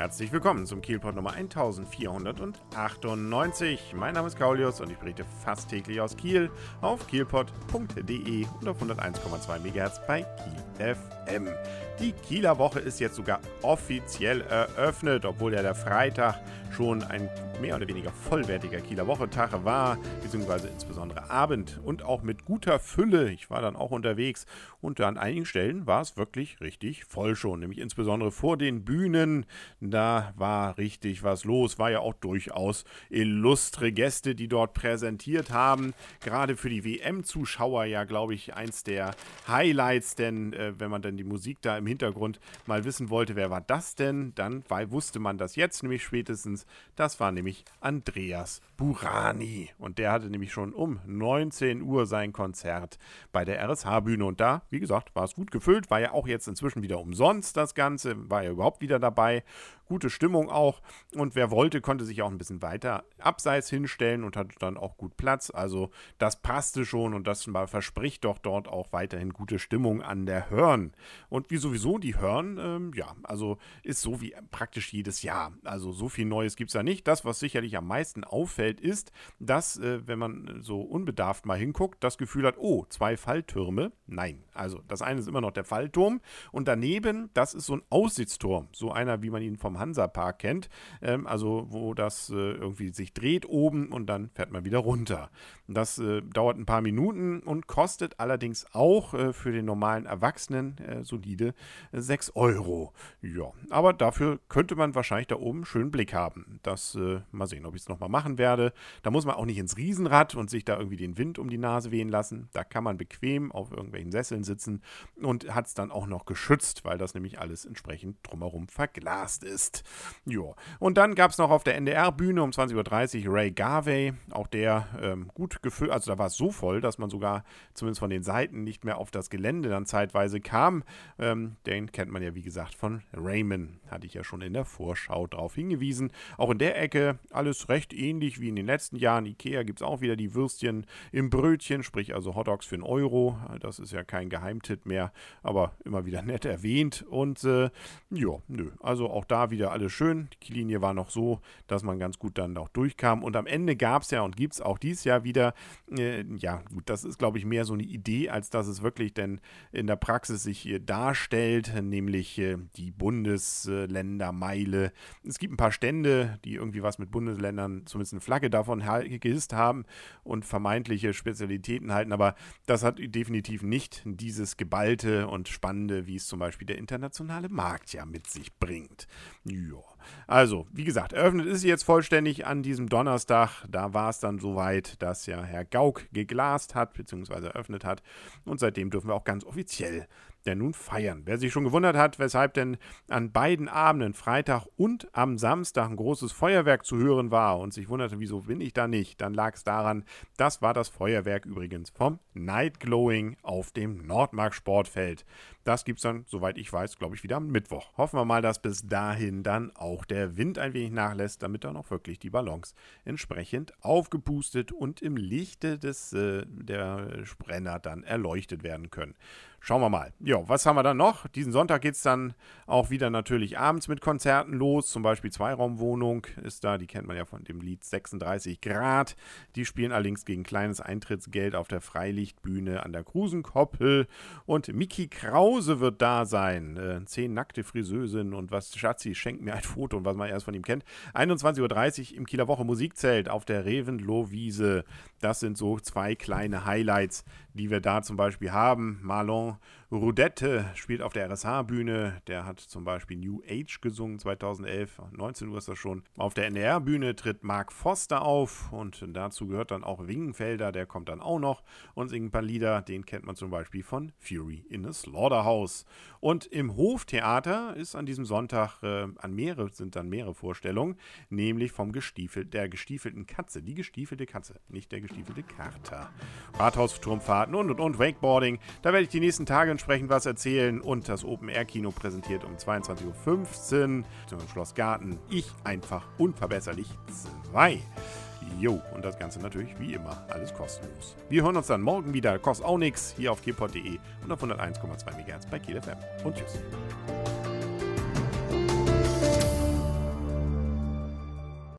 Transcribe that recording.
Herzlich willkommen zum Kielpot Nummer 1498. Mein Name ist Kaulius und ich berichte fast täglich aus Kiel auf kielpot.de und auf 101,2 MHz bei Kiel FM. Die Kieler Woche ist jetzt sogar offiziell eröffnet, obwohl ja der Freitag schon ein mehr oder weniger vollwertiger Kieler Wochentag war, beziehungsweise insbesondere Abend und auch mit guter Fülle. Ich war dann auch unterwegs und an einigen Stellen war es wirklich richtig voll schon, nämlich insbesondere vor den Bühnen. Da war richtig was los, war ja auch durchaus illustre Gäste, die dort präsentiert haben. Gerade für die WM-Zuschauer ja, glaube ich, eins der Highlights, denn äh, wenn man dann die Musik da im Hintergrund mal wissen wollte, wer war das denn, dann weil, wusste man das jetzt nämlich spätestens. Das war nämlich Andreas Burani. Und der hatte nämlich schon um 19 Uhr sein Konzert bei der RSH-Bühne. Und da, wie gesagt, war es gut gefüllt. War ja auch jetzt inzwischen wieder umsonst das Ganze. War ja überhaupt wieder dabei gute Stimmung auch. Und wer wollte, konnte sich auch ein bisschen weiter abseits hinstellen und hatte dann auch gut Platz. Also das passte schon und das verspricht doch dort auch weiterhin gute Stimmung an der Hörn. Und wie sowieso die Hörn, ähm, ja, also ist so wie praktisch jedes Jahr. Also so viel Neues gibt es da nicht. Das, was sicherlich am meisten auffällt, ist, dass, äh, wenn man so unbedarft mal hinguckt, das Gefühl hat, oh, zwei Falltürme. Nein, also das eine ist immer noch der Fallturm und daneben, das ist so ein Aussichtsturm. So einer, wie man ihn vom Hansapark kennt. Ähm, also wo das äh, irgendwie sich dreht oben und dann fährt man wieder runter. Das äh, dauert ein paar Minuten und kostet allerdings auch äh, für den normalen Erwachsenen äh, solide 6 Euro. Ja, aber dafür könnte man wahrscheinlich da oben einen schönen Blick haben. Das äh, mal sehen, ob ich es nochmal machen werde. Da muss man auch nicht ins Riesenrad und sich da irgendwie den Wind um die Nase wehen lassen. Da kann man bequem auf irgendwelchen Sesseln sitzen und hat es dann auch noch geschützt, weil das nämlich alles entsprechend drumherum verglast ist. Ja. Und dann gab es noch auf der NDR-Bühne um 20.30 Uhr Ray Garvey. Auch der ähm, gut gefüllt, also da war es so voll, dass man sogar zumindest von den Seiten nicht mehr auf das Gelände dann zeitweise kam. Ähm, den kennt man ja, wie gesagt, von Raymond. Hatte ich ja schon in der Vorschau darauf hingewiesen. Auch in der Ecke alles recht ähnlich wie in den letzten Jahren. Ikea gibt es auch wieder die Würstchen im Brötchen, sprich also Hotdogs für einen Euro. Das ist ja kein Geheimtipp mehr, aber immer wieder nett erwähnt. Und äh, ja, nö. Also auch da wieder alles schön. Die Kiellinie war noch so, dass man ganz gut dann auch durchkam. Und am Ende gab es ja und gibt es auch dieses Jahr wieder, äh, ja, gut, das ist, glaube ich, mehr so eine Idee, als dass es wirklich denn in der Praxis sich äh, darstellt, nämlich äh, die Bundesländermeile. Es gibt ein paar Stände, die irgendwie was mit Bundesländern, zumindest eine Flagge davon gehisst haben und vermeintliche Spezialitäten halten, aber das hat definitiv nicht dieses Geballte und Spannende, wie es zum Beispiel der internationale Markt ja mit sich bringt. Ja. Also, wie gesagt, eröffnet ist sie jetzt vollständig an diesem Donnerstag. Da war es dann soweit, dass ja Herr Gauck geglast hat, beziehungsweise eröffnet hat. Und seitdem dürfen wir auch ganz offiziell denn nun feiern. Wer sich schon gewundert hat, weshalb denn an beiden Abenden, Freitag und am Samstag, ein großes Feuerwerk zu hören war und sich wunderte, wieso bin ich da nicht, dann lag es daran, das war das Feuerwerk übrigens vom Night Glowing auf dem Nordmark Sportfeld. Das gibt es dann, soweit ich weiß, glaube ich, wieder am Mittwoch. Hoffen wir mal, dass bis dahin dann auch der Wind ein wenig nachlässt, damit dann auch wirklich die Ballons entsprechend aufgepustet und im Lichte des, äh, der Brenner dann erleuchtet werden können. Schauen wir mal. Ja, was haben wir dann noch? Diesen Sonntag geht es dann auch wieder natürlich abends mit Konzerten los. Zum Beispiel Zweiraumwohnung ist da, die kennt man ja von dem Lied 36 Grad. Die spielen allerdings gegen kleines Eintrittsgeld auf der Freilichtbühne an der Krusenkoppel. Und Miki Krause wird da sein. Äh, zehn nackte Friseusinnen und was Schatzi schenkt mir ein Foto und was man erst von ihm kennt. 21.30 Uhr im Kieler Woche Musikzelt auf der Revenlow-Wiese. Das sind so zwei kleine Highlights, die wir da zum Beispiel haben. Marlon Rudette spielt auf der RSH-Bühne. Der hat zum Beispiel New Age gesungen 2011. 19 Uhr ist das schon. Auf der NDR-Bühne tritt Mark Foster auf und dazu gehört dann auch Wingenfelder. Der kommt dann auch noch und singt ein paar Lieder. Den kennt man zum Beispiel von Fury in a Slaughterhouse. Und im Hoftheater ist an diesem Sonntag äh, an mehrere, sind dann mehrere Vorstellungen, nämlich vom Gestiefel, der gestiefelten Katze. Die gestiefelte Katze, nicht der gestiefelte Kater. Rathausturmfahrten und und und Wakeboarding. Da werde ich die nächsten Tage entsprechend was erzählen und das Open-Air-Kino präsentiert um 22.15 Uhr zum Schloss Garten. Ich einfach unverbesserlich 2. Jo, und das Ganze natürlich wie immer alles kostenlos. Wir hören uns dann morgen wieder, kostet auch nichts, hier auf kpod.de und auf 101,2 MHz bei Kiel FM. Und tschüss.